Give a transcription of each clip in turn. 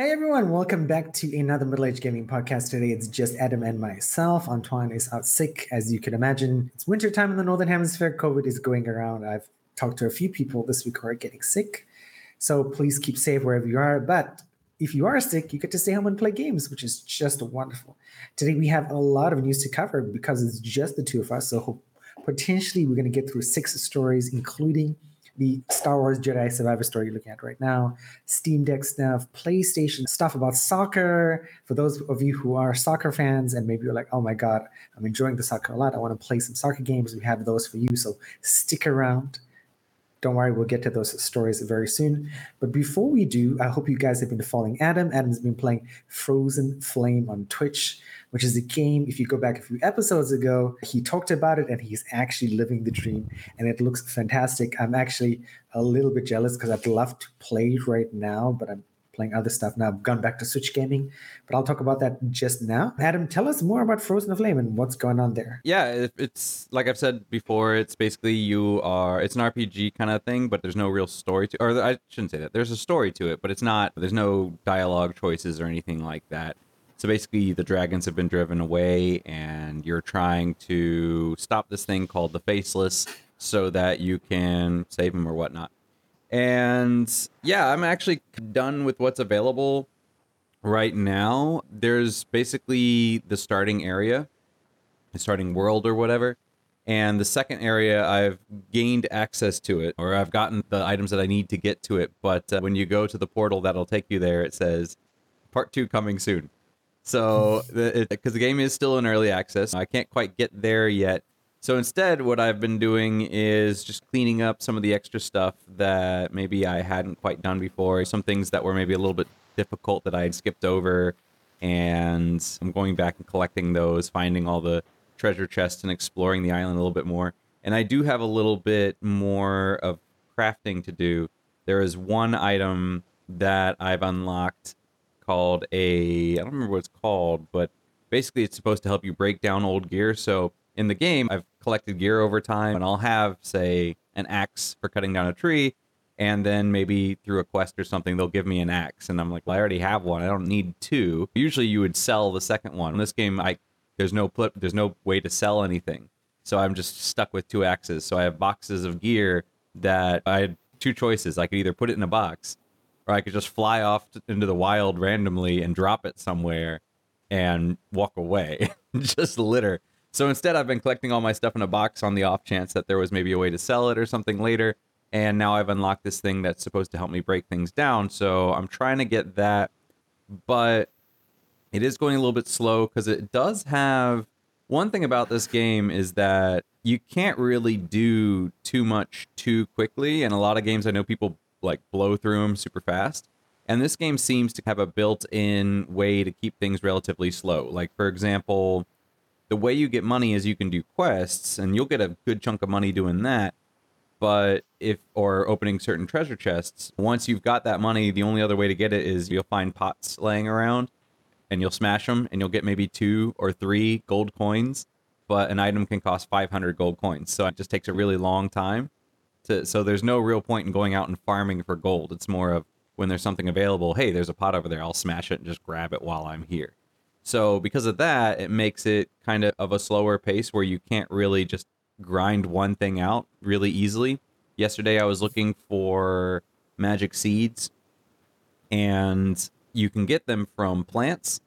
Hey everyone, welcome back to another Middle Age Gaming podcast. Today it's just Adam and myself. Antoine is out sick, as you can imagine. It's winter time in the Northern Hemisphere. COVID is going around. I've talked to a few people this week who are getting sick. So please keep safe wherever you are. But if you are sick, you get to stay home and play games, which is just wonderful. Today we have a lot of news to cover because it's just the two of us. So potentially we're going to get through six stories, including the Star Wars Jedi Survivor story you're looking at right now, Steam Deck stuff, PlayStation stuff about soccer. For those of you who are soccer fans and maybe you're like, oh my God, I'm enjoying the soccer a lot. I want to play some soccer games. We have those for you. So stick around. Don't worry, we'll get to those stories very soon. But before we do, I hope you guys have been following Adam. Adam's been playing Frozen Flame on Twitch which is a game. If you go back a few episodes ago, he talked about it and he's actually living the dream and it looks fantastic. I'm actually a little bit jealous because I'd love to play right now, but I'm playing other stuff now. I've gone back to Switch gaming, but I'll talk about that just now. Adam, tell us more about Frozen of Flame and what's going on there. Yeah, it's like I've said before. It's basically you are. It's an RPG kind of thing, but there's no real story to. Or I shouldn't say that. There's a story to it, but it's not. There's no dialogue choices or anything like that. So basically, the dragons have been driven away, and you're trying to stop this thing called the Faceless so that you can save them or whatnot. And yeah, I'm actually done with what's available right now. There's basically the starting area, the starting world or whatever. And the second area, I've gained access to it, or I've gotten the items that I need to get to it. But uh, when you go to the portal that'll take you there, it says part two coming soon. So, because the game is still in early access, I can't quite get there yet. So instead, what I've been doing is just cleaning up some of the extra stuff that maybe I hadn't quite done before. Some things that were maybe a little bit difficult that I had skipped over. And I'm going back and collecting those, finding all the treasure chests and exploring the island a little bit more. And I do have a little bit more of crafting to do. There is one item that I've unlocked called a I don't remember what it's called, but basically it's supposed to help you break down old gear. So in the game, I've collected gear over time, and I'll have say an axe for cutting down a tree, and then maybe through a quest or something they'll give me an axe, and I'm like, well, I already have one. I don't need two. Usually you would sell the second one. In this game, I there's no pl- there's no way to sell anything, so I'm just stuck with two axes. So I have boxes of gear that I had two choices. I could either put it in a box or I could just fly off into the wild randomly and drop it somewhere and walk away, just litter. So instead, I've been collecting all my stuff in a box on the off chance that there was maybe a way to sell it or something later. And now I've unlocked this thing that's supposed to help me break things down. So I'm trying to get that, but it is going a little bit slow because it does have one thing about this game is that you can't really do too much too quickly. And a lot of games I know people like blow through them super fast. And this game seems to have a built-in way to keep things relatively slow. Like for example, the way you get money is you can do quests and you'll get a good chunk of money doing that. But if or opening certain treasure chests, once you've got that money, the only other way to get it is you'll find pots laying around and you'll smash them and you'll get maybe 2 or 3 gold coins, but an item can cost 500 gold coins. So it just takes a really long time to, so there's no real point in going out and farming for gold. It's more of when there's something available, hey, there's a pot over there, I'll smash it and just grab it while I'm here. So because of that, it makes it kind of of a slower pace where you can't really just grind one thing out really easily. Yesterday I was looking for magic seeds and you can get them from plants.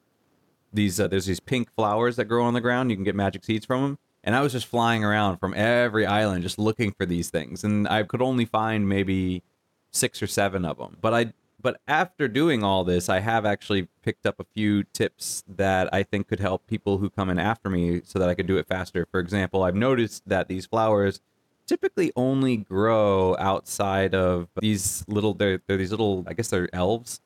These uh, there's these pink flowers that grow on the ground. You can get magic seeds from them and I was just flying around from every island just looking for these things, and I could only find maybe six or seven of them. But I but after doing all this, I have actually picked up a few tips that I think could help people who come in after me so that I could do it faster. For example, I've noticed that these flowers typically only grow outside of these little they're, they're these little I guess they're elves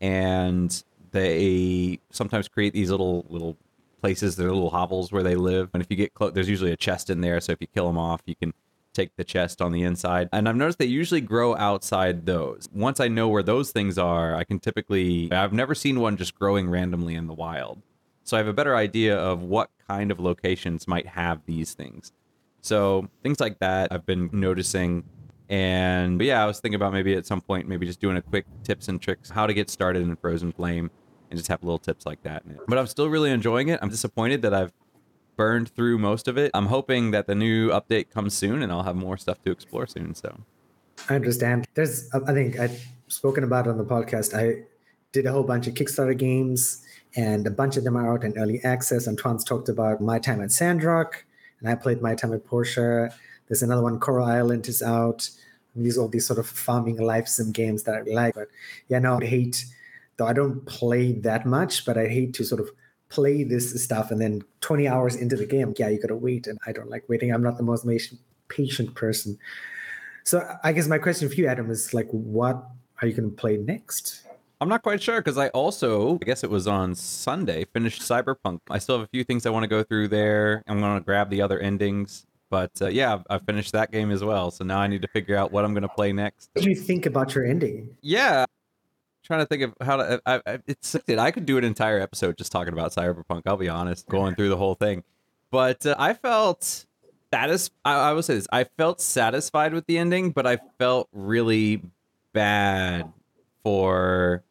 and they sometimes create these little little places, their little hovels where they live. And if you get close, there's usually a chest in there. So if you kill them off, you can take the chest on the inside. And I've noticed they usually grow outside those. Once I know where those things are, I can typically, I've never seen one just growing randomly in the wild. So I have a better idea of what kind of locations might have these things. So things like that I've been noticing And yeah, I was thinking about maybe at some point, maybe just doing a quick tips and tricks how to get started in Frozen Flame, and just have little tips like that. In it. But I'm still really enjoying it. I'm disappointed that I've burned through most of it. I'm hoping that the new update comes soon, and I'll have more stuff to explore soon. So I understand. There's, I think I've spoken about it on the podcast. I did a whole bunch of Kickstarter games, and a bunch of them are out in early access. And Antoine's talked about My Time at Sandrock, and I played My Time at Portia. There's another one, Coral Island, is out. These all these sort of farming life sim games that I like. But yeah, no, I hate, though I don't play that much, but I hate to sort of play this stuff and then 20 hours into the game, yeah, you gotta wait. And I don't like waiting. I'm not the most patient person. So I guess my question for you, Adam, is like, what are you gonna play next? I'm not quite sure because I also, I guess it was on Sunday, finished Cyberpunk. I still have a few things I want to go through there. I'm to grab the other endings. But uh, yeah, I finished that game as well. So now I need to figure out what I'm going to play next. What do you think about your ending? Yeah. Trying to think of how to. I, I, it's I could do an entire episode just talking about Cyberpunk. I'll be honest, going through the whole thing. But uh, I felt satis. I, I will say this: I felt satisfied with the ending, but I felt really bad for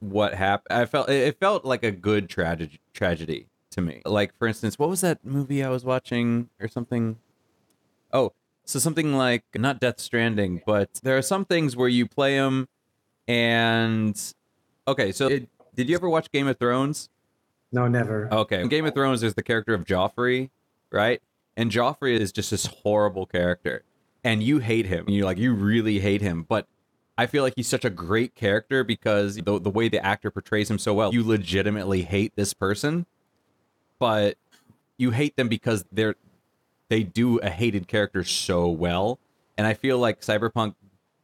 what happened. I felt it felt like a good tragedy tragedy to me. Like for instance, what was that movie I was watching or something? Oh, so something like not Death Stranding, but there are some things where you play them and okay, so it, did you ever watch Game of Thrones? No, never. Okay. In Game of Thrones there's the character of Joffrey, right? And Joffrey is just this horrible character. And you hate him. You like you really hate him, but I feel like he's such a great character because the, the way the actor portrays him so well, you legitimately hate this person, but you hate them because they're they do a hated character so well. And I feel like Cyberpunk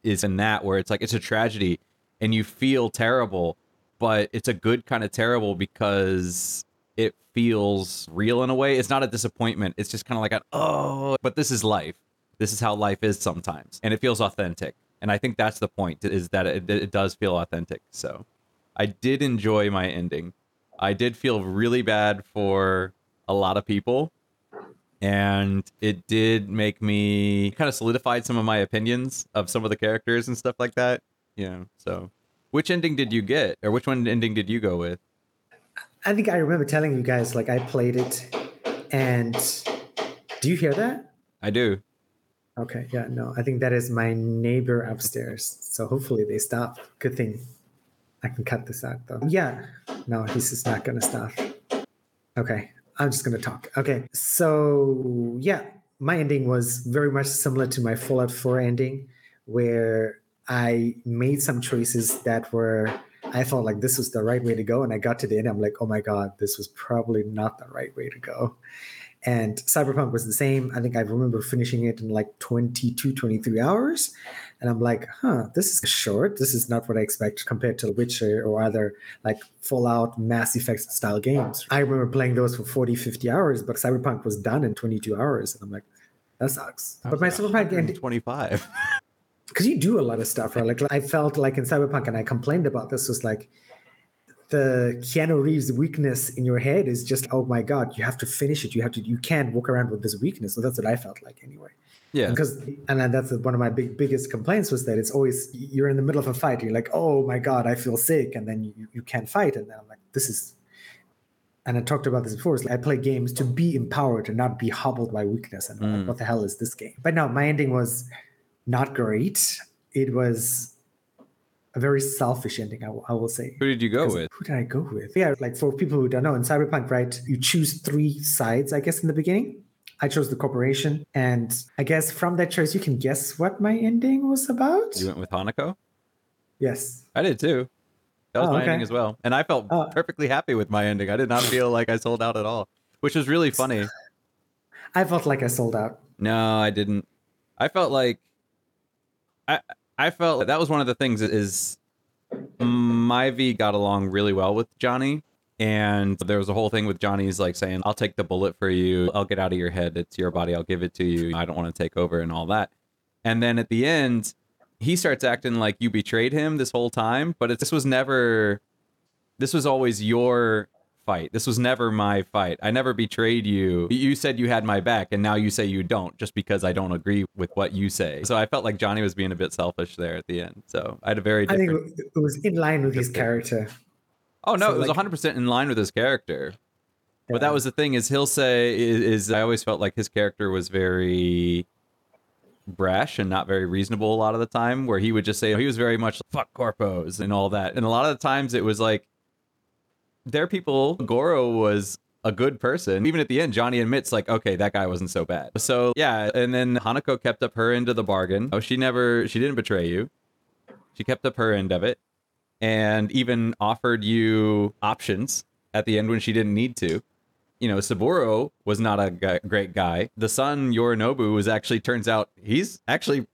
is in that where it's like it's a tragedy and you feel terrible, but it's a good kind of terrible because it feels real in a way. It's not a disappointment. It's just kind of like oh, but this is life. This is how life is sometimes, and it feels authentic and I think that's the point is that it, it does feel authentic. So I did enjoy my ending. I did feel really bad for a lot of people, and it did make me kind of solidified some of my opinions of some of the characters and stuff like that. Yeah. So, which ending did you get, or which one ending did you go with? I think I remember telling you guys like I played it, and do you hear that? I do. Okay, yeah, no, I think that is my neighbor upstairs. So hopefully they stop. Good thing I can cut this out though. Yeah, no, he's just not gonna stop. Okay, I'm just gonna talk. Okay, so yeah, my ending was very much similar to my Fallout 4 ending, where I made some choices that were I felt like this was the right way to go, and I got to the end. I'm like, oh my god, this was probably not the right way to go. And cyberpunk was the same. I think i remember finishing it in like 22 23 hours and i'm like huh this is short. This is not what i expect compared to witcher or other like fallout mass effect style games. I remember playing those for 40 50 hours but cyberpunk was done in 22 hours and i'm like that sucks. But my cyberpunk ending 25 because you do a lot of stuff right like i felt like in cyberpunk and i complained about this was like the Keanu Reeves weakness in your head is just, oh my God, you have to finish it. You have to, you can't walk around with this weakness. So that's what I felt like anyway. Yeah. Because, and that's one of my big, biggest complaints was that it's always, you're in the middle of a fight. You're like, oh my God, I feel sick. And then you, you can't fight. And then I'm like, this is, and I talked about this before. Like I play games to be empowered and not be hobbled by weakness. And mm. like, what the hell is this game? But no, my ending was not great. It was a very selfish ending, I, w- I will say. Who did you go with? Who did I go with? Yeah, like for people who don't know, in Cyberpunk, right, you choose three sides, I guess, in the beginning. I chose the corporation, and I guess from that choice, you can guess what my ending was about. You went with Hanako? Yes. I did too. That was oh, my okay. ending as well. And I felt uh, perfectly happy with my ending. I did not feel like I sold out at all, which was really funny. I felt like I sold out. No, I didn't. I felt like I I felt like that was one of the things is my V got along really well with Johnny. And there was a whole thing with Johnny's like saying, I'll take the bullet for you. I'll get out of your head. It's your body. I'll give it to you. I don't want to take over and all that. And then at the end, he starts acting like you betrayed him this whole time. But it, this was never, this was always your fight. This was never my fight. I never betrayed you. You said you had my back, and now you say you don't just because I don't agree with what you say. So I felt like Johnny was being a bit selfish there at the end. So I had a very I think it was in line with his character. oh no, so, it was like- 100 percent in line with his character. But that was the thing is he'll say is, is I always felt like his character was very brash and not very reasonable a lot of the time where he would just say oh, he was very much fuck corpos and all that and a lot of the times it was like there are people goro was a good person. Even at the end johnny admits like okay that guy wasn't so bad. So yeah and then hanako kept up her end of the bargain. Oh she never she didn't betray you. She kept up her end of it and even offered you options at the end when she didn't need to. You know, Saburo was not a g- great guy. The son Yorinobu was actually turns out he's actually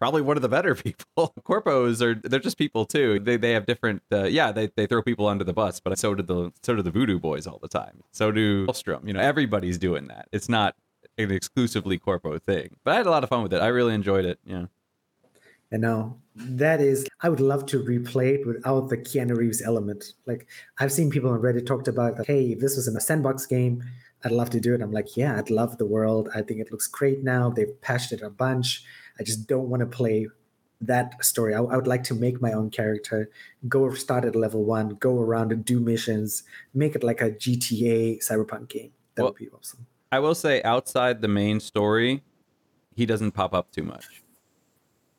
probably one of the better people. Corpos are they're just people too. They they have different uh, yeah, they, they throw people under the bus, but so did the so do the voodoo boys all the time. So do Maelstrom. You know, everybody's doing that. It's not an exclusively corpo thing. But I had a lot of fun with it. I really enjoyed it. Yeah. You know, that is, I would love to replay it without the Keanu Reeves element. Like, I've seen people on Reddit talked about, like, hey, if this was in a sandbox game, I'd love to do it. I'm like, yeah, I'd love the world. I think it looks great now. They've patched it a bunch. I just don't want to play that story. I, I would like to make my own character, go start at level one, go around and do missions, make it like a GTA cyberpunk game. That Well- would be awesome. I will say outside the main story, he doesn't pop up too much.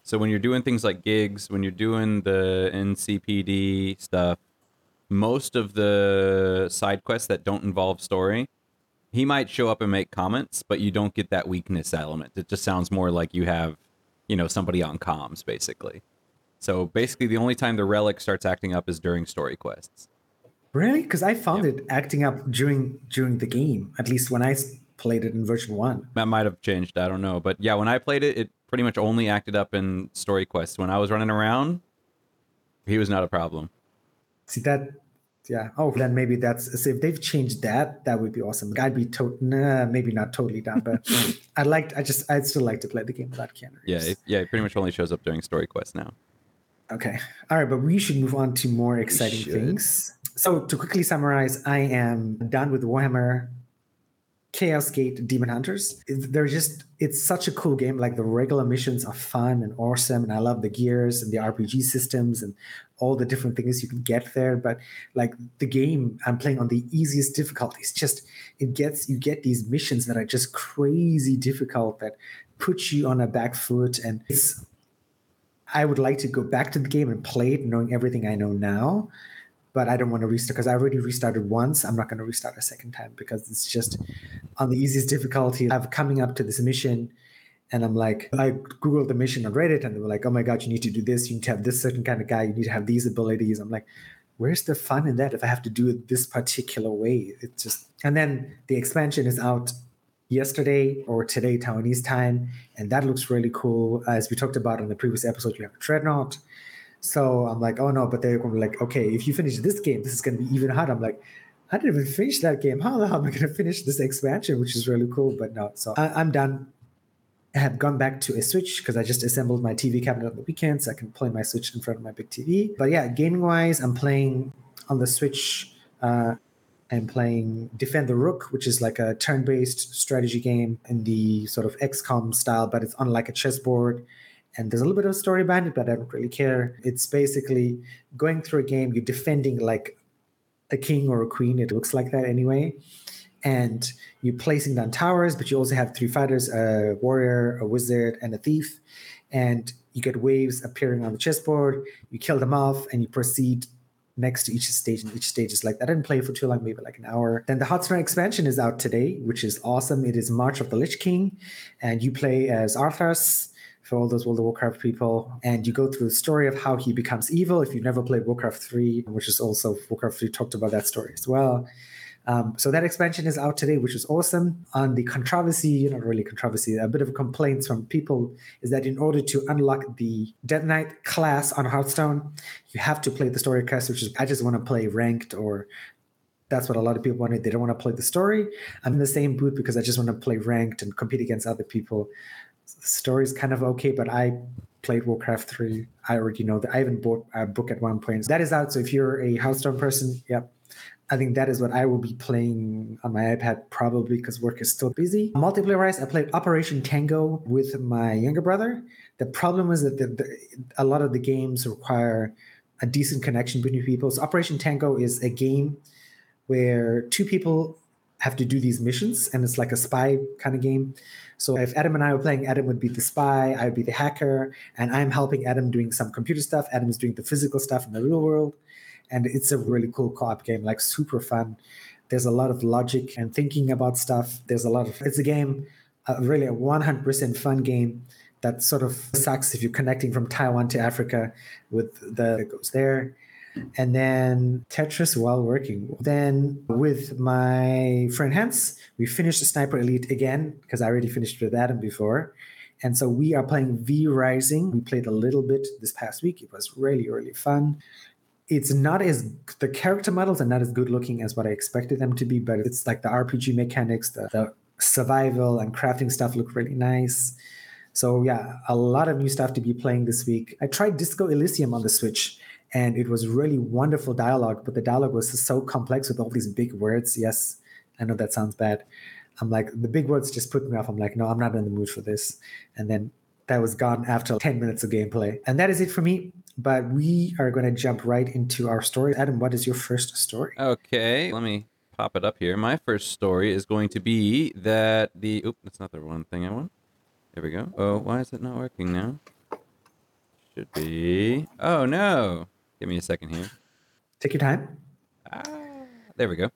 So when you're doing things like gigs, when you're doing the NCPD stuff, most of the side quests that don't involve story, he might show up and make comments, but you don't get that weakness element. It just sounds more like you have, you know, somebody on comms basically. So basically the only time the relic starts acting up is during story quests. Really? Because I found it acting up during during the game. At least when I played it in version one. That might have changed. I don't know. But yeah, when I played it, it pretty much only acted up in story quests. When I was running around, he was not a problem. See that? Yeah. Oh, then maybe that's so if they've changed that, that would be awesome. I'd be to- nah, maybe not totally down, but I'd like. I just I'd still like to play the game without Keanu. Yeah, it, yeah, it pretty much only shows up during story quests now. Okay. All right, but we should move on to more exciting things. So to quickly summarize, I am done with Warhammer Chaos Gate Daemonhunters. They're just it's such a cool game. Like the regular missions are fun and awesome, and I love the gears and the RPG systems and all the different things you can get there. But like the game, I'm playing on the easiest difficulty. It's just it gets you get these missions that are just crazy difficult that put you on a back foot and it's I would like to go back to the game and play it, knowing everything I know now. But I don't want to restart because I already restarted once. I'm not going to restart a second time because it's just on the easiest difficulty. I'm coming up to this mission, and I'm like, I googled the mission on Reddit, and they were like, "Oh my god, you need to do this. You need to have this certain kind of guy. You need to have these abilities." I'm like, "Where's the fun in that? If I have to do it this particular way, it's just." And then the expansion is out yesterday or today Taiwanese time, and that looks really cool. As we talked about in the previous episode, you have a Dreadnought. So I'm like, oh no, but they're like, okay, if you finish this game, this is going to be even harder. I'm like, I didn't even finish that game. How the hell am I going to finish this expansion, which is really cool? But no, so I, I'm done. I have gone back to a Switch because I just assembled my TV cabinet on the weekend so I can play my Switch in front of my big TV. But yeah, gaming wise, I'm playing on the Switch. Uh, I'm playing Defend the Rook, which is like a turn based strategy game in the sort of XCOM style, but it's on like a chessboard. And there's a little bit of story behind it, but I don't really care. It's basically going through a game, you're defending like a king or a queen. It looks like that anyway. And you're placing down towers, but you also have three fighters a warrior, a wizard, and a thief. And you get waves appearing on the chessboard. You kill them off, and you proceed next to each stage. And each stage is like that. I didn't play for too long, maybe like an hour. Then the Hearthstone expansion is out today, which is awesome. It is March of the Lich King, and you play as Arthas for all those World of Warcraft people. And you go through the story of how he becomes evil. If you've never played Warcraft 3, which is also Warcraft 3 talked about that story as well. Um, so that expansion is out today, which is awesome. On the controversy, not really controversy, a bit of complaints from people is that in order to unlock the Death Knight class on Hearthstone, you have to play the story quest, which is I just want to play ranked or that's what a lot of people wanted. They don't want to play the story. I'm in the same boot because I just want to play ranked and compete against other people. The story's kind of okay, but I played Warcraft 3. I already know that. I even bought a book at one point. That is out. So if you're a Hearthstone person, yep, I think that is what I will be playing on my iPad probably because work is still busy. Multiplayer wise, I played Operation Tango with my younger brother. The problem is that the, the, a lot of the games require a decent connection between people. So Operation Tango is a game where two people have to do these missions and it's like a spy kind of game. So if Adam and I were playing, Adam would be the spy, I would be the hacker, and I'm helping Adam doing some computer stuff. Adam is doing the physical stuff in the real world. And it's a really cool co-op game, like super fun. There's a lot of logic and thinking about stuff. There's a lot of it's a game, really a 100% fun game that sort of sucks if you're connecting from Taiwan to Africa with the that goes there and then Tetris while working. Then with my friend Hans, we finished Sniper Elite again because I already finished with Adam before. And so we are playing V Rising. We played a little bit this past week. It was really, really fun. It's not as the character models are not as good looking as what I expected them to be, but it's like the RPG mechanics, the, the survival and crafting stuff look really nice. So yeah, a lot of new stuff to be playing this week. I tried Disco Elysium on the Switch and it was really wonderful dialogue but the dialogue was so complex with all these big words. Yes i know that sounds bad. I'm like the big words just put me off. I'm like no i'm not in the mood for this. And then that was gone after 10 minutes of gameplay. And that is it for me but we are going to jump right into our story. Adam what is your first story? Okay let me pop it up here. My first story is going to be that the oop that's not the one thing i want. There we go. Oh why is it not working now? Should be oh no Give me a second here. Take your time. Ah, there we go.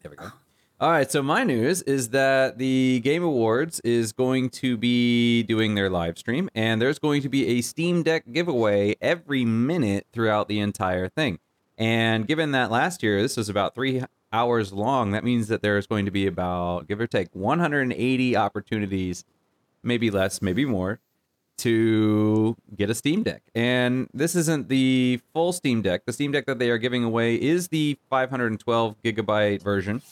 There we go. All right, so my news is that the Game Awards is going to be doing their live stream, and there's going to be a Steam Deck giveaway every minute throughout the entire thing. And given that last year this was about three hours long, that means that there's going to be about, give or take, 180 opportunities, maybe less, maybe more, to get a Steam Deck. And this isn't the full Steam Deck. The Steam Deck that they are giving away is the 512 gigabyte version,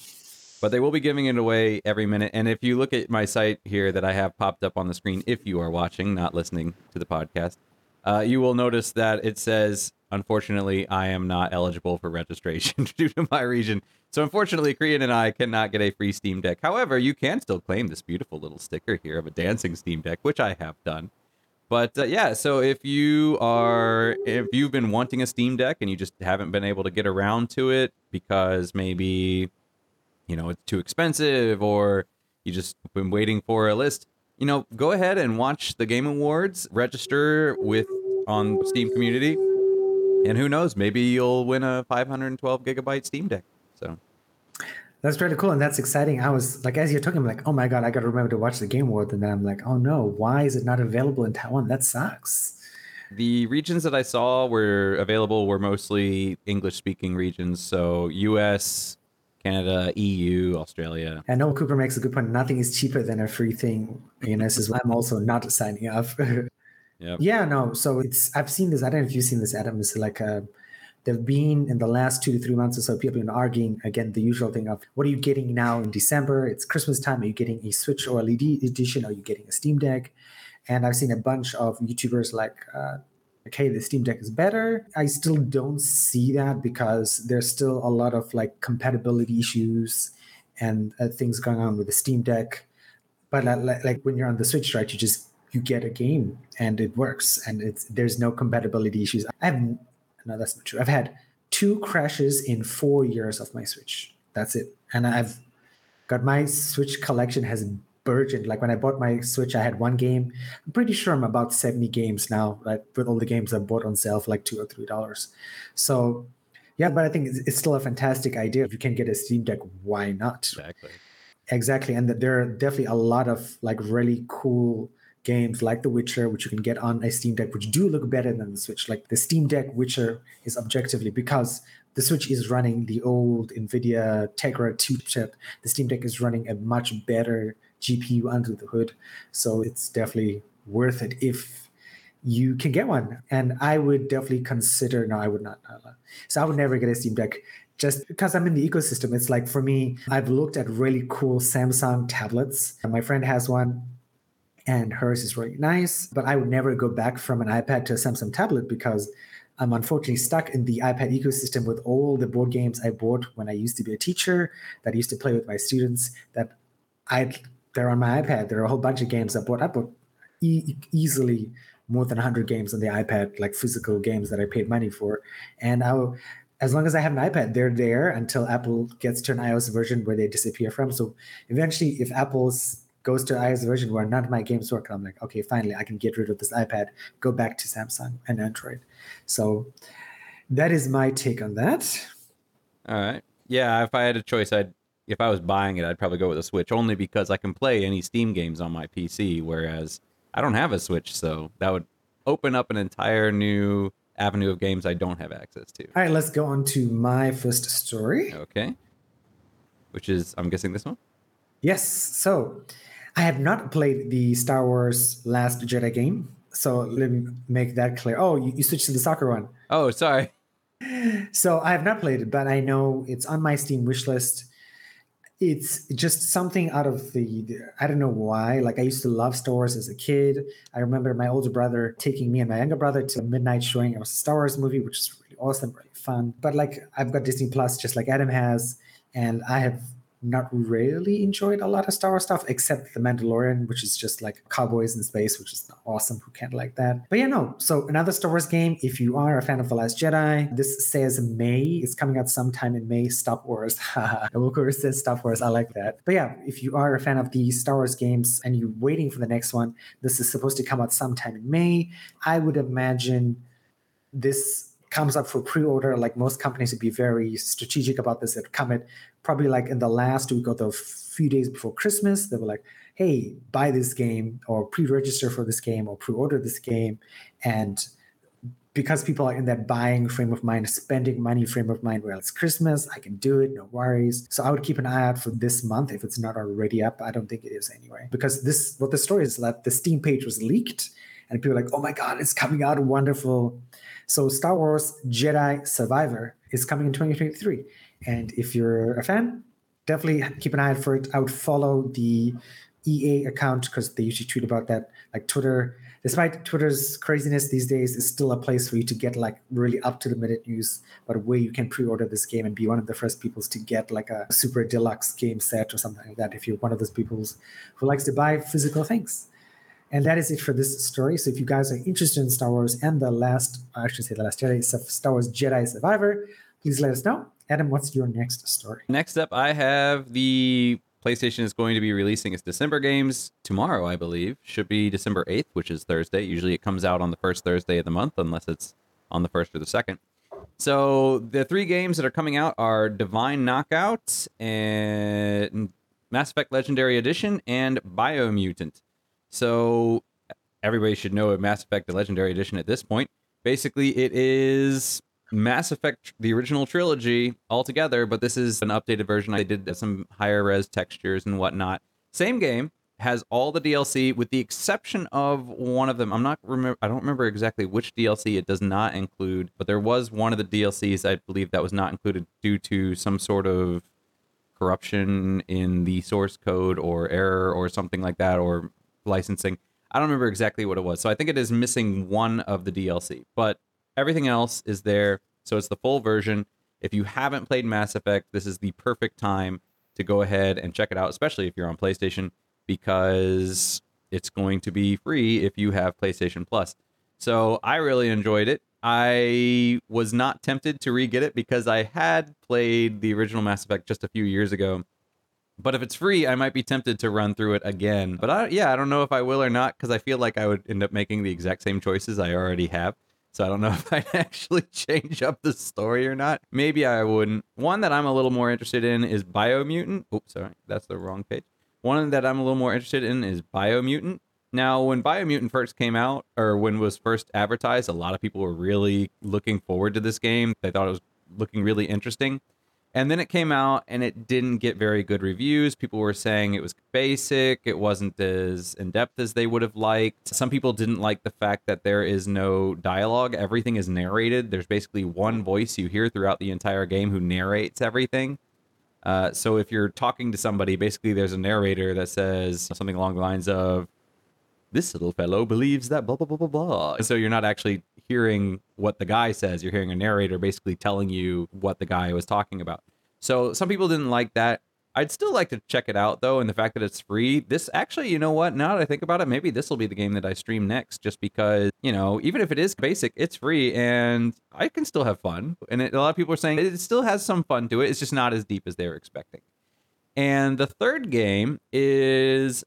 but they will be giving it away every minute. And if you look at my site here that I have popped up on the screen, if you are watching, not listening to the podcast, uh, you will notice that it says, unfortunately, I am not eligible for registration due to my region. So unfortunately, Korean and I cannot get a free Steam Deck. However, you can still claim this beautiful little sticker here of a dancing Steam Deck, which I have done. But uh, yeah, so if you are if you've been wanting a Steam Deck and you just haven't been able to get around to it because maybe you know it's too expensive or you just been waiting for a list, you know, go ahead and watch the Game Awards, register with on Steam Community, and who knows, maybe you'll win a 512 gigabyte Steam Deck. So that's really cool and that's exciting. I was like, as you're talking, I'm like, oh my god, I got to remember to watch the Game World, and then I'm like, oh no, why is it not available in Taiwan? That sucks. The regions that I saw were available were mostly English speaking regions, so U.S., Canada, EU, Australia. I know Cooper makes a good point. Nothing is cheaper than a free thing. You know, this is why I'm also not signing up. Yep. Yeah, no. So it's I've seen this. I don't know if you've seen this, Adam. It's like a There've been in the last two to three months or so, people have been arguing again the usual thing of what are you getting now in December? It's Christmas time. Are you getting a Switch or LED edition? Are you getting a Steam Deck? And I've seen a bunch of YouTubers like, uh, okay, the Steam Deck is better. I still don't see that because there's still a lot of like compatibility issues and uh, things going on with the Steam Deck. But like, like when you're on the Switch, right, you just you get a game and it works and it's there's no compatibility issues. I have no, that's not true. I've had two crashes in four years of my Switch. That's it. And I've got my Switch collection has burgeoned. Like when I bought my Switch, I had one game. I'm pretty sure I'm about 70 games now, right? With all the games I bought on sale for like two or three dollars. So yeah, but I think it's still a fantastic idea. If you can get a Steam Deck, why not? Exactly. Exactly. And there are definitely a lot of like really cool games like The Witcher, which you can get on a Steam Deck, which do look better than the Switch. Like the Steam Deck Witcher is objectively because the Switch is running the old NVIDIA Tegra 2 chip. The Steam Deck is running a much better GPU under the hood. So it's definitely worth it if you can get one. And I would definitely consider, no, I would not. So I would never get a Steam Deck just because I'm in the ecosystem. It's like for me, I've looked at really cool Samsung tablets. My friend has one and hers is really nice. But I would never go back from an iPad to a Samsung tablet because I'm unfortunately stuck in the iPad ecosystem with all the board games I bought when I used to be a teacher that I used to play with my students that I they're on my iPad. There are a whole bunch of games I bought. I bought e- easily more than 100 games on the iPad, like physical games that I paid money for. And I will, as long as I have an iPad, they're there until Apple gets to an iOS version where they disappear from. So eventually, if Apple's goes to iOS version where none of my games work, And I'm like, okay, finally, I can get rid of this iPad, go back to Samsung and Android. So that is my take on that. All right. Yeah, if I had a choice, I'd if I was buying it, I'd probably go with a Switch only because I can play any Steam games on my PC, whereas I don't have a Switch, so that would open up an entire new avenue of games I don't have access to. All right, let's go on to my first story. Okay. Which is, I'm guessing this one? Yes. So I have not played the Star Wars Last Jedi game. So let me make that clear. Oh, you, you switched to the soccer one. Oh, sorry. So I have not played it, but I know it's on my Steam wish list it's just something out of the, the, i don't know why like i used to love star wars as a kid i remember my older brother taking me and my younger brother to a midnight showing it was a star wars movie which is really awesome really fun but like i've got disney plus just like adam has and i have not really enjoyed a lot of Star Wars stuff except The Mandalorian, which is just like cowboys in space, which is awesome. Who can't like that? But yeah, no. So another Star Wars game. If you are a fan of The Last Jedi, this says May. It's coming out sometime in May. Star Wars. Wooker says Star Wars. I like that. But yeah, if you are a fan of the Star Wars games and you're waiting for the next one, this is supposed to come out sometime in May. I would imagine this comes up for pre-order like most companies would be very strategic about this it come at probably like in the last week or the few days before christmas they were like hey buy this game or pre-register for this game or pre-order this game and because people are in that buying frame of mind, spending money frame of mind, well, it's Christmas, I can do it, no worries. So I would keep an eye out for this month if it's not already up. I don't think it is anyway. Because this, what the story is that the Steam page was leaked and people are like, oh my God, it's coming out, wonderful. So Star Wars Jedi Survivor is coming in 2023. And if you're a fan, definitely keep an eye out for it. I would follow the EA account because they usually tweet about that. Like Twitter, despite Twitter's craziness these days, is still a place for you to get like really up to the minute news about where you can pre-order this game and be one of the first peoples to get like a super deluxe game set or something like that. If you're one of those peoples who likes to buy physical things. And that is it for this story. So if you guys are interested in Star Wars and the last, I should say the last Jedi, Star Wars Jedi Survivor, please let us know. Adam, what's your next story? Next up, I have the PlayStation is going to be releasing its December games tomorrow, I believe. Should be December 8th, which is Thursday. Usually it comes out on the first Thursday of the month, unless it's on the first or the second. So the three games that are coming out are Divine Knockout and Mass Effect Legendary Edition and Biomutant. So everybody should know Mass Effect the Legendary Edition at this point. Basically, it is Mass Effect, the original trilogy, altogether, but this is an updated version. I did some higher res textures and whatnot. Same game has all the DLC with the exception of one of them. I'm not remember. I don't remember exactly which DLC it does not include, but there was one of the DLCs I believe that was not included due to some sort of corruption in the source code or error or something like that, or licensing. I don't remember exactly what it was. So I think it is missing one of the DLC, but everything else is there. So it's the full version. If you haven't played Mass Effect, this is the perfect time to go ahead and check it out, especially if you're on PlayStation, because it's going to be free if you have PlayStation Plus. So I really enjoyed it. I was not tempted to re get it because I had played the original Mass Effect just a few years ago but if it's free, I might be tempted to run through it again. But I, yeah, I don't know if I will or not because I feel like I would end up making the exact same choices I already have. So I don't know if I'd actually change up the story or not. Maybe I wouldn't. One that I'm a little more interested in is Biomutant. Oops, sorry, that's the wrong page. One that I'm a little more interested in is Biomutant. Now, when Biomutant first came out, or when was first advertised, a lot of people were really looking forward to this game. They thought it was looking really interesting. And then it came out and it didn't get very good reviews. People were saying it was basic, it wasn't as in depth as they would have liked. Some people didn't like the fact that there is no dialogue, everything is narrated. There's basically one voice you hear throughout the entire game who narrates everything. Uh, so if you're talking to somebody, basically there's a narrator that says something along the lines of, this little fellow believes that blah blah blah blah blah. So you're not actually hearing what the guy says. You're hearing a narrator basically telling you what the guy was talking about. So some people didn't like that. I'd still like to check it out though, and the fact that it's free. This actually, you know what? Now that I think about it, maybe this will be the game that I stream next, just because you know, even if it is basic, it's free, and I can still have fun. And it, a lot of people are saying it still has some fun to it. It's just not as deep as they were expecting. And the third game is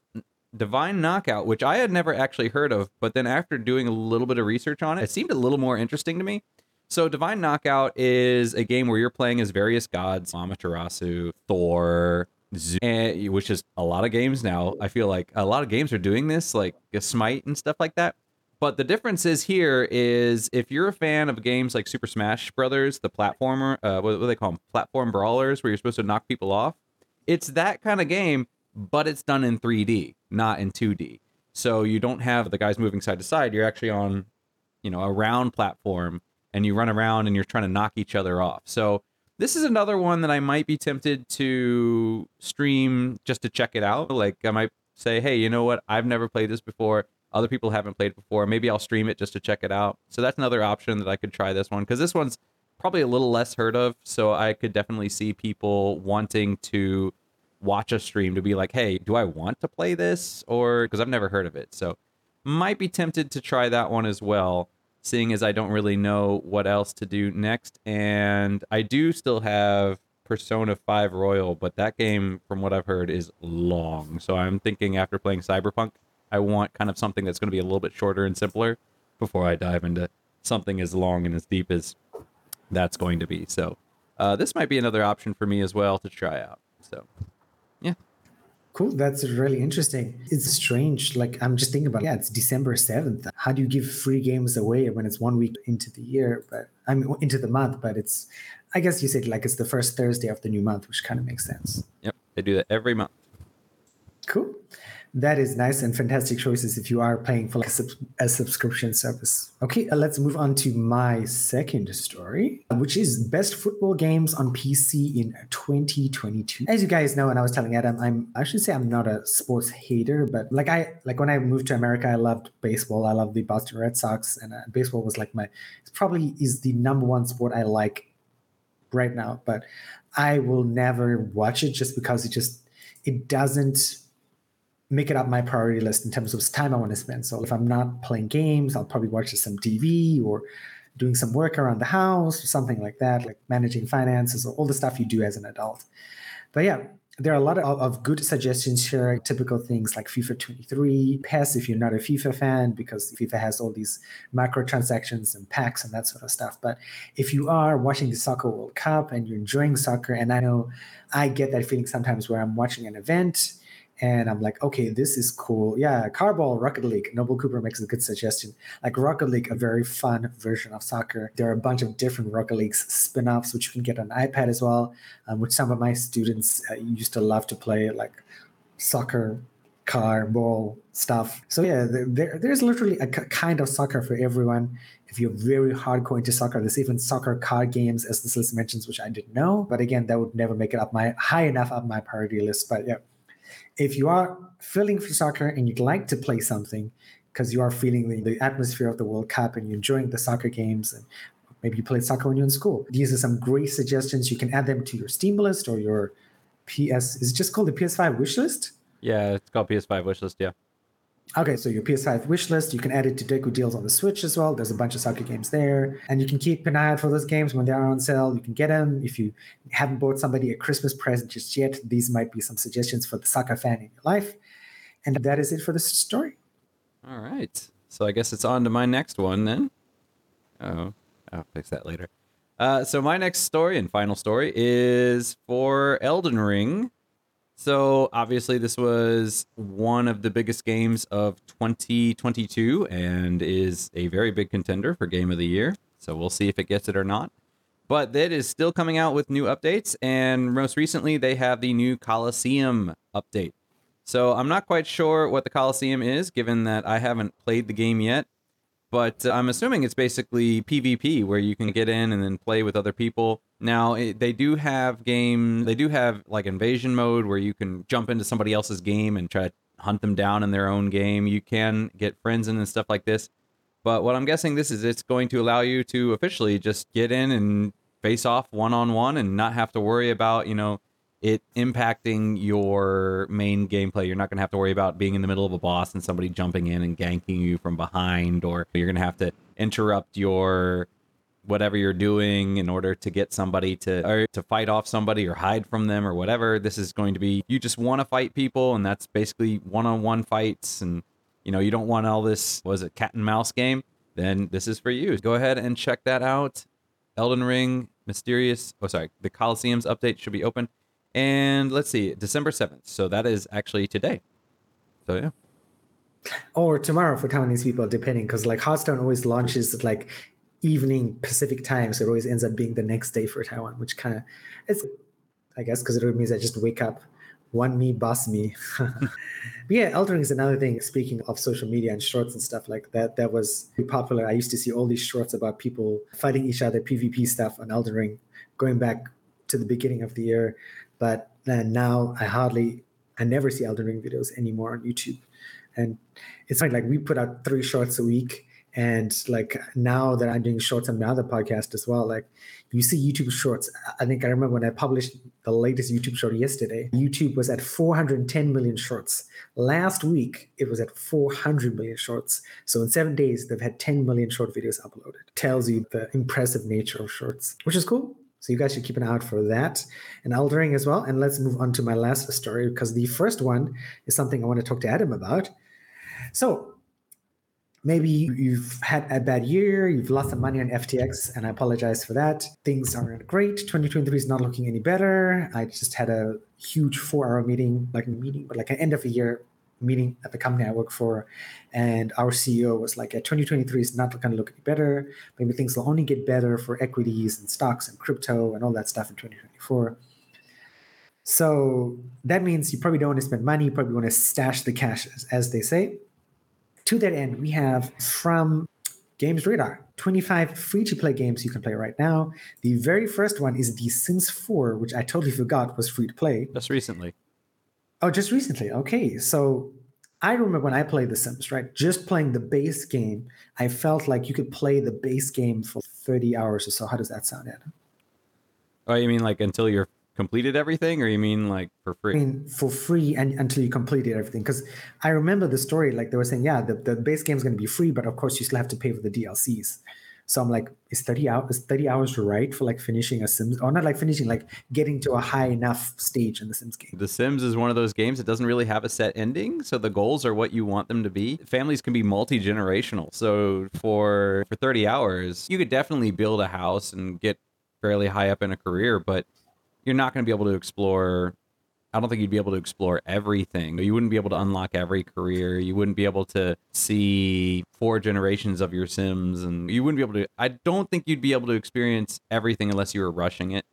Divine Knockout, which I had never actually heard of, but then after doing a little bit of research on it, it seemed a little more interesting to me. So, Divine Knockout is a game where you're playing as various gods Amaterasu, Thor, Zeus, which is a lot of games now. I feel like a lot of games are doing this, like Smite and stuff like that. But the difference is here is if you're a fan of games like Super Smash Brothers, the platformer, uh, what, do they call them? Platform brawlers, where you're supposed to knock people off. It's that kind of game, but it's done in 3D, not in 2D. So you don't have the guys moving side to side. You're actually on, you know, a round platform and you run around and you're trying to knock each other off. So this is another one that I might be tempted to stream just to check it out. Like I might say, hey, you know what? I've never played this before. Other people haven't played before. Maybe I'll stream it just to check it out. So that's another option that I could try this one because this one's probably a little less heard of. So I could definitely see people wanting to watch a stream to be like, hey, do I want to play this? Or because I've never heard of it. So might be tempted to try that one as well, seeing as I don't really know what else to do next. And I do still have Persona 5 Royal, but that game, from what I've heard, is long. So I'm thinking after playing Cyberpunk, I want kind of something that's going to be a little bit shorter and simpler before I dive into something as long and as deep as that's going to be. So uh, this might be another option for me as well to try out. So yeah. Cool. That's really interesting. It's strange. Like I'm just thinking about, yeah, it's December 7th. How do you give free games away when it's one week into the year, but I mean into the month, but it's I guess you said like it's the first Thursday of the new month, which kind of makes sense. Yep. They do that every month. Cool that is nice and fantastic choices if you are paying for like a, sub- a subscription service. Okay, uh, let's move on to my second story, which is best football games on PC in 2022. As you guys know, and I was telling Adam, I'm I should say I'm not a sports hater, but like I like when I moved to America, I loved baseball. I loved the Boston Red Sox, and uh, baseball was like my probably is the number one sport I like right now. But I will never watch it just because it just it doesn't make it up my priority list in terms of time I want to spend. So if I'm not playing games, I'll probably watch some TV or doing some work around the house or something like that, like managing finances or all the stuff you do as an adult. But yeah, there are a lot of, of good suggestions here. Typical things like FIFA 23, PES if you're not a FIFA fan, because FIFA has all these microtransactions and packs and that sort of stuff. But if you are watching the Soccer World Cup and you're enjoying soccer, and I know I get that feeling sometimes where I'm watching an event and I'm like, okay, this is cool. Yeah, Carball Rocket League. Noble Cooper makes a good suggestion. Like Rocket League, a very fun version of soccer. There are a bunch of different Rocket Leagues spin-offs, which you can get on iPad as well, um, which some of my students uh, used to love to play, like soccer, car, ball stuff. So yeah, there, there's literally a kind of soccer for everyone. If you're very hardcore into soccer, there's even soccer card games, as this list mentions, which I didn't know. But again, that would never make it up my high enough up my priority list. But yeah if you are feeling for soccer and you'd like to play something because you are feeling the, the atmosphere of the World Cup and you're enjoying the soccer games and maybe you played soccer when you're in school. These are some great suggestions. You can add them to your Steam list or your PS. Is it just called the PS5 wish list? Yeah, it's called PS5 wish list. Yeah. Okay, so your PS5 wish list, you can add it to Deku Deals on the Switch as well. There's a bunch of soccer games there. And you can keep an eye out for those games when they are on sale. You can get them. If you haven't bought somebody a Christmas present just yet, these might be some suggestions for the soccer fan in your life. And that is it for this story. All right. So I guess it's on to my next one then. Oh, I'll fix that later. Uh, so my next story and final story is for Elden Ring. So obviously, this was one of the biggest games of 2022 and is a very big contender for Game of the Year. So we'll see if it gets it or not. But it is still coming out with new updates, and most recently, they have the new Colosseum update. So I'm not quite sure what the Colosseum is, given that I haven't played the game yet. But I'm assuming it's basically PvP, where you can get in and then play with other people now it, they do have game. They do have like invasion mode where you can jump into somebody else's game and try to hunt them down in their own game. You can get friends in and stuff like this. But what I'm guessing this is it's going to allow you to officially just get in and face off one on one and not have to worry about, you know, it impacting your main gameplay. You're not going to have to worry about being in the middle of a boss and somebody jumping in and ganking you from behind, or you're going to have to interrupt your whatever you're doing in order to get somebody to or to fight off somebody or hide from them or whatever. This is going to be you just want to fight people, and that's basically one-on-one fights, and you know you don't want all this was it cat and mouse game. Then this is for you. Go ahead and check that out. Elden Ring, Mysterious. Oh, sorry, the Colosseums update should be open. And let's see, December 7th. So that is actually today. So yeah. Or tomorrow for Taiwanese people, depending, because like Hearthstone always launches at like evening Pacific time, so it always ends up being the next day for Taiwan, which kind of it's, I guess, because it means I just wake up, one me, boss me. yeah, Elden Ring is another thing. Speaking of social media and shorts and stuff like that, that was popular. I used to see all these shorts about people fighting each other, PvP stuff on Elden Ring, going back to the beginning of the year. But now I hardly, I never see Elden Ring videos anymore on YouTube. And it's funny, like we put out three shorts a week. And like now that I'm doing shorts on my other podcast as well, like you see YouTube shorts. I think I remember when I published the latest YouTube short yesterday, YouTube was at 410 million shorts. Last week, it was at 400 million shorts. So in seven days, they've had 10 million short videos uploaded. Tells you the impressive nature of shorts, which is cool. So you guys should keep an eye out for that and Elden Ring as well. And let's move on to my last story because the first one is something I want to talk to Adam about. So maybe you've had a bad year, you've lost some money on FTX, and I apologize for that. Things aren't great. 2023 is not looking any better. I just had a huge four-hour meeting, like a meeting, but like an end of the year meeting at the company I work for, and our CEO was like, "Yeah, 2023 is not going to look any better. Maybe things will only get better for equities and stocks and crypto and all that stuff in 2024." So that means you probably don't want to spend money. You probably want to stash the cash, as they say. To that end, we have from Games Radar 25 free to play games you can play right now. The very first one is The Sims 4, which I totally forgot was free to play. Just recently. Oh, just recently. Okay. So I remember when I played The Sims, right? Just playing the base game, I felt like you could play the base game for 30 hours or so. How does that sound, Adam? Oh, you mean like until you're completed everything, or you mean like for free? I mean, for free and until you completed everything. Because I remember the story, like they were saying, yeah, the, the base game is going to be free, but of course you still have to pay for the DLCs. So I'm like, is 30 hours is 30 hours right for like finishing a Sims or not like finishing, like getting to a high enough stage in the Sims game? The Sims is one of those games that doesn't really have a set ending. So the goals are what you want them to be. Families can be multi-generational. So for for 30 hours, you could definitely build a house and get fairly high up in a career, but you're not going to be able to explore I don't think you'd be able to explore everything. You wouldn't be able to unlock every career. You wouldn't be able to see four generations of your Sims, and you wouldn't be able to. I don't think you'd be able to experience everything unless you were rushing it.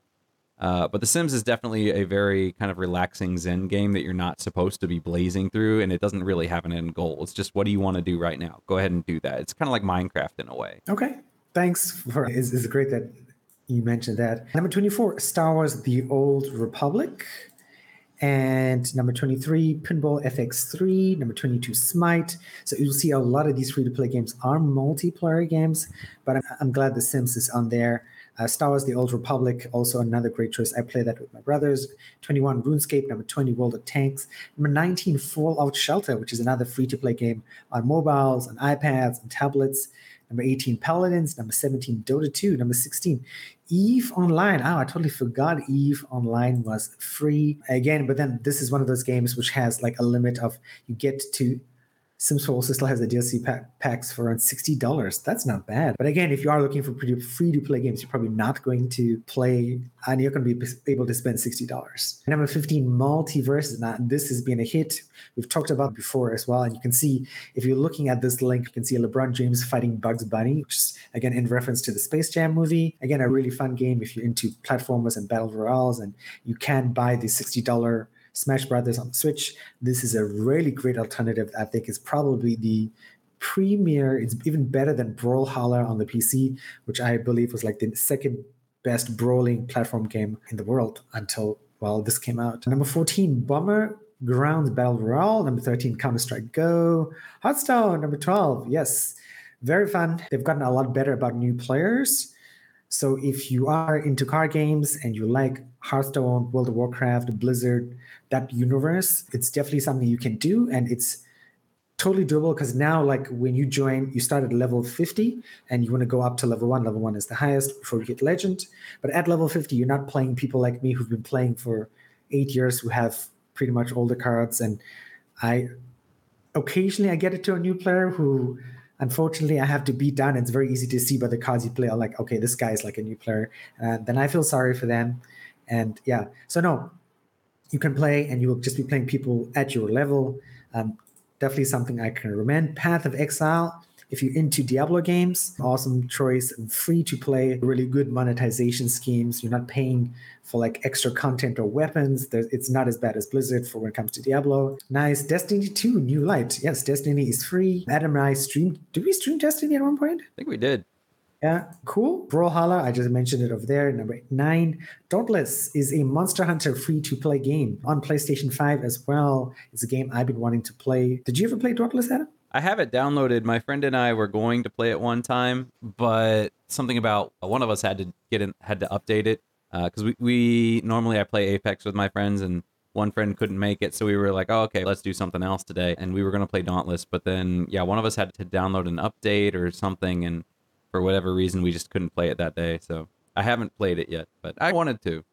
Uh, but The Sims is definitely a very kind of relaxing Zen game that you're not supposed to be blazing through, and it doesn't really have an end goal. It's just what do you want to do right now? Go ahead and do that. It's kind of like Minecraft in a way. Okay, thanks for. It's, it's great that you mentioned that. Number twenty-four, Star Wars: The Old Republic. And number 23, Pinball FX3. Number 22, Smite. So you'll see a lot of these free to play games are multiplayer games, but I'm, I'm glad The Sims is on there. Uh, Star Wars The Old Republic, also another great choice. I play that with my brothers. 21, RuneScape. Number 20, World of Tanks. Number 19, Fallout Shelter, which is another free to play game on mobiles, on iPads, and tablets. Number 18, Paladins. Number 17, Dota 2. Number 16, Eve Online. Oh, I totally forgot Eve Online was free again. But then this is one of those games which has like a limit of you get to Sims 4 also still has the DLC pack, packs for around $60. That's not bad. But again, if you are looking for free to play games, you're probably not going to play and you're going to be able to spend $60. Number 15, MultiVersus. Now, this has been a hit. We've talked about before as well. And you can see, if you're looking at this link, you can see LeBron James fighting Bugs Bunny, which is, again, in reference to the Space Jam movie. Again, a really fun game if you're into platformers and battle royales. And you can buy the $60 Smash Brothers on Switch. This is a really great alternative. I think is probably the premier. It's even better than Brawlhalla on the PC, which I believe was like the second best brawling platform game in the world until well this came out. Number 14, Bomber Grounds Battle Royale. Number 13, Counter Strike Go. Hearthstone, number 12. Yes, very fun. They've gotten a lot better about new players. So if you are into card games and you like Hearthstone, World of Warcraft, Blizzard, that universe, it's definitely something you can do. And it's totally doable because now, like when you join, you start at level 50 and you want to go up to level one. Level one is the highest before you hit legend. But at level 50, you're not playing people like me who've been playing for eight years who have pretty much all the cards. And I occasionally I get it to a new player who unfortunately I have to beat down. It's very easy to see by the cards you play. I'm like, okay, this guy is like a new player. And then I feel sorry for them. And yeah, so no, you can play and you will just be playing people at your level. Um, definitely something I can recommend. Path of Exile if you're into Diablo games, awesome choice, free to play, really good monetization schemes. You're not paying for like extra content or weapons. It's not as bad as Blizzard for when it comes to Diablo. Nice. Destiny 2, New Light. Yes, Destiny is free. Adam and I streamed. Did we stream Destiny at one point? I think we did. Yeah, cool. Brawlhalla, I just mentioned it over there. Number nine, Dauntless is a Monster Hunter free to play game on PlayStation 5 as well. It's a game I've been wanting to play. Did you ever play Dauntless, Adam? I have it downloaded. My friend and I were going to play it one time, but something about one of us had to get in, had to update it because uh, we, we normally I play Apex with my friends and one friend couldn't make it, so we were like, oh, okay, let's do something else today, and we were gonna play Dauntless, but then yeah, one of us had to download an update or something, and for whatever reason, we just couldn't play it that day. So I haven't played it yet, but I wanted to.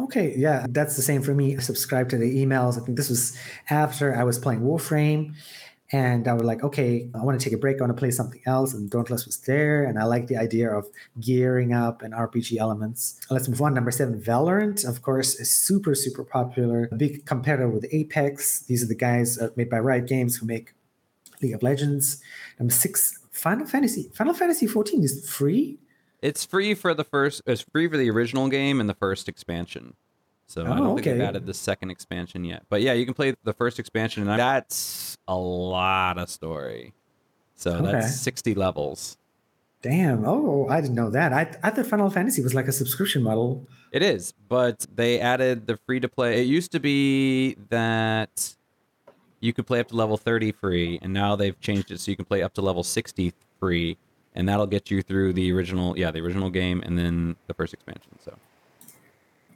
Okay, yeah, that's the same for me. I subscribed to the emails. I think this was after I was playing Warframe, and I was like, okay, I want to take a break. I want to play something else. And Dauntless was there. And I like the idea of gearing up and RPG elements. Let's move on. Number seven, Valorant, of course, is super, super popular. A big competitor with Apex. These are the guys uh, made by Riot Games who make League of Legends. Number six, Final Fantasy. Final Fantasy 14 is free. It's free for the first, it's free for the original game and the first expansion. So oh, I don't okay. think they've added the second expansion yet. But yeah, you can play the first expansion, and that's a lot of story. So okay. that's 60 levels. Damn. Oh, I didn't know that. I, I thought Final Fantasy was like a subscription model. It is, but they added the free to play. It used to be that you could play up to level 30 free, and now they've changed it so you can play up to level 60 free, and that'll get you through the original, yeah, the original game and then the first expansion. So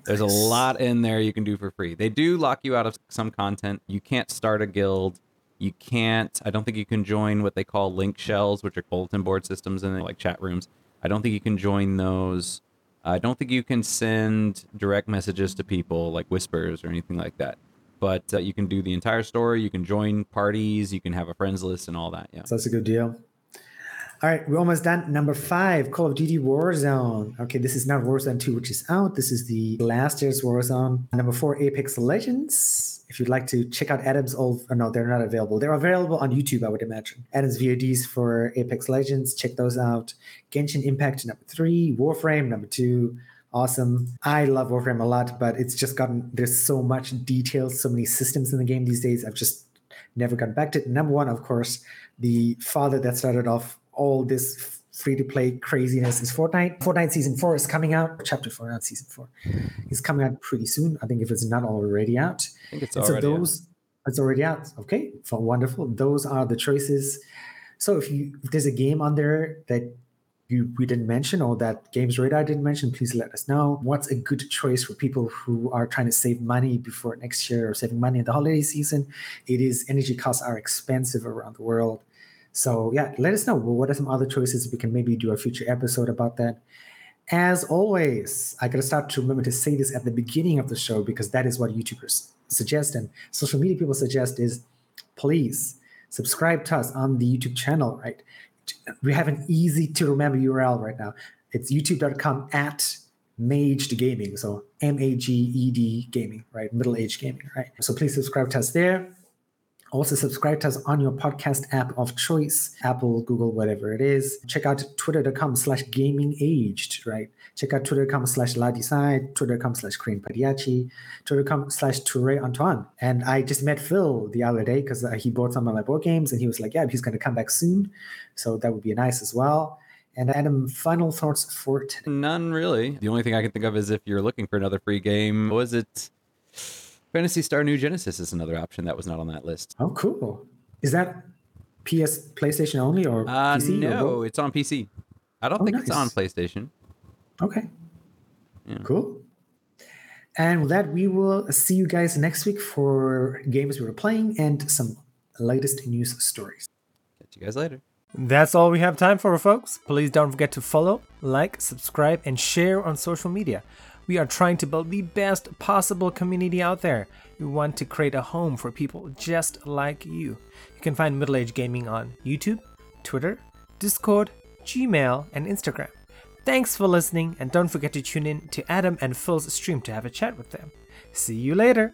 there's a lot in there you can do for free. They do lock you out of some content. You can't start a guild. You can't. I don't think you can join what they call linkshells, which are bulletin board systems and like chat rooms. I don't think you can join those. I don't think you can send direct messages to people like whispers or anything like that. But uh, you can do the entire story. You can join parties. You can have a friends list and all that. Yeah, so that's a good deal. All right, we're almost done. Number five, Call of Duty Warzone. Okay, this is not Warzone 2, which is out. This is the last year's Warzone. Number four, Apex Legends. If you'd like to check out Adam's old, oh no, they're not available. They're available on YouTube, I would imagine. Adam's VODs for Apex Legends, check those out. Genshin Impact, number three. Warframe, number two. Awesome. I love Warframe a lot, but it's just gotten, there's so much detail, so many systems in the game these days. I've just never gotten back to it. Number one, of course, the father that started off all this free to play craziness is Fortnite. Fortnite season four is coming out. Chapter four, not season four, is coming out pretty soon. I think if it's not already out. I think it's already so those, out. It's already out. Okay, so wonderful. Those are the choices. So if you if there's a game on there that you we didn't mention or that Games Radar didn't mention, please let us know. What's a good choice for people who are trying to save money before next year or saving money in the holiday season? It is energy costs are expensive around the world. So yeah, let us know. What are some other choices? We can maybe do a future episode about that. As always, I gotta start to remember to say this at the beginning of the show because that is what YouTubers suggest and social media people suggest is please subscribe to us on the YouTube channel, right? We have an easy to remember URL right now. It's youtube.com at maged gaming. So M-A-G-E-D gaming, right? Middle age gaming, right? So please subscribe to us there. Also, subscribe to us on your podcast app of choice, Apple, Google, whatever it is. Check out twitter.com slash gaming aged, right? Check out twitter.com slash ladiside, twitter.com slash cream padiachi, twitter.com slash Toure Antoine. And I just met Phil the other day because uh, he bought some of my board games and he was like, yeah, he's going to come back soon. So that would be nice as well. And Adam, final thoughts for today? None really. The only thing I can think of is if you're looking for another free game, was it Phantasy Star New Genesis is another option that was not on that list. Oh, cool. Is that PS PlayStation only or Uh, PC? no, both? it's on PC. I don't Oh, think it's on. PlayStation. Okay. Yeah. Cool. And with that, we will see you guys next week for games we were playing and some latest news stories. Catch you guys later. That's all we have time for, folks. Please don't forget to follow, like, subscribe, and share on social media. We are trying to build the best possible community out there. We want to create a home for people just like you. You can find Middle Age Gaming on YouTube, Twitter, Discord, Gmail, and Instagram. Thanks for listening, and don't forget to tune in to Adam and Phil's stream to have a chat with them. See you later.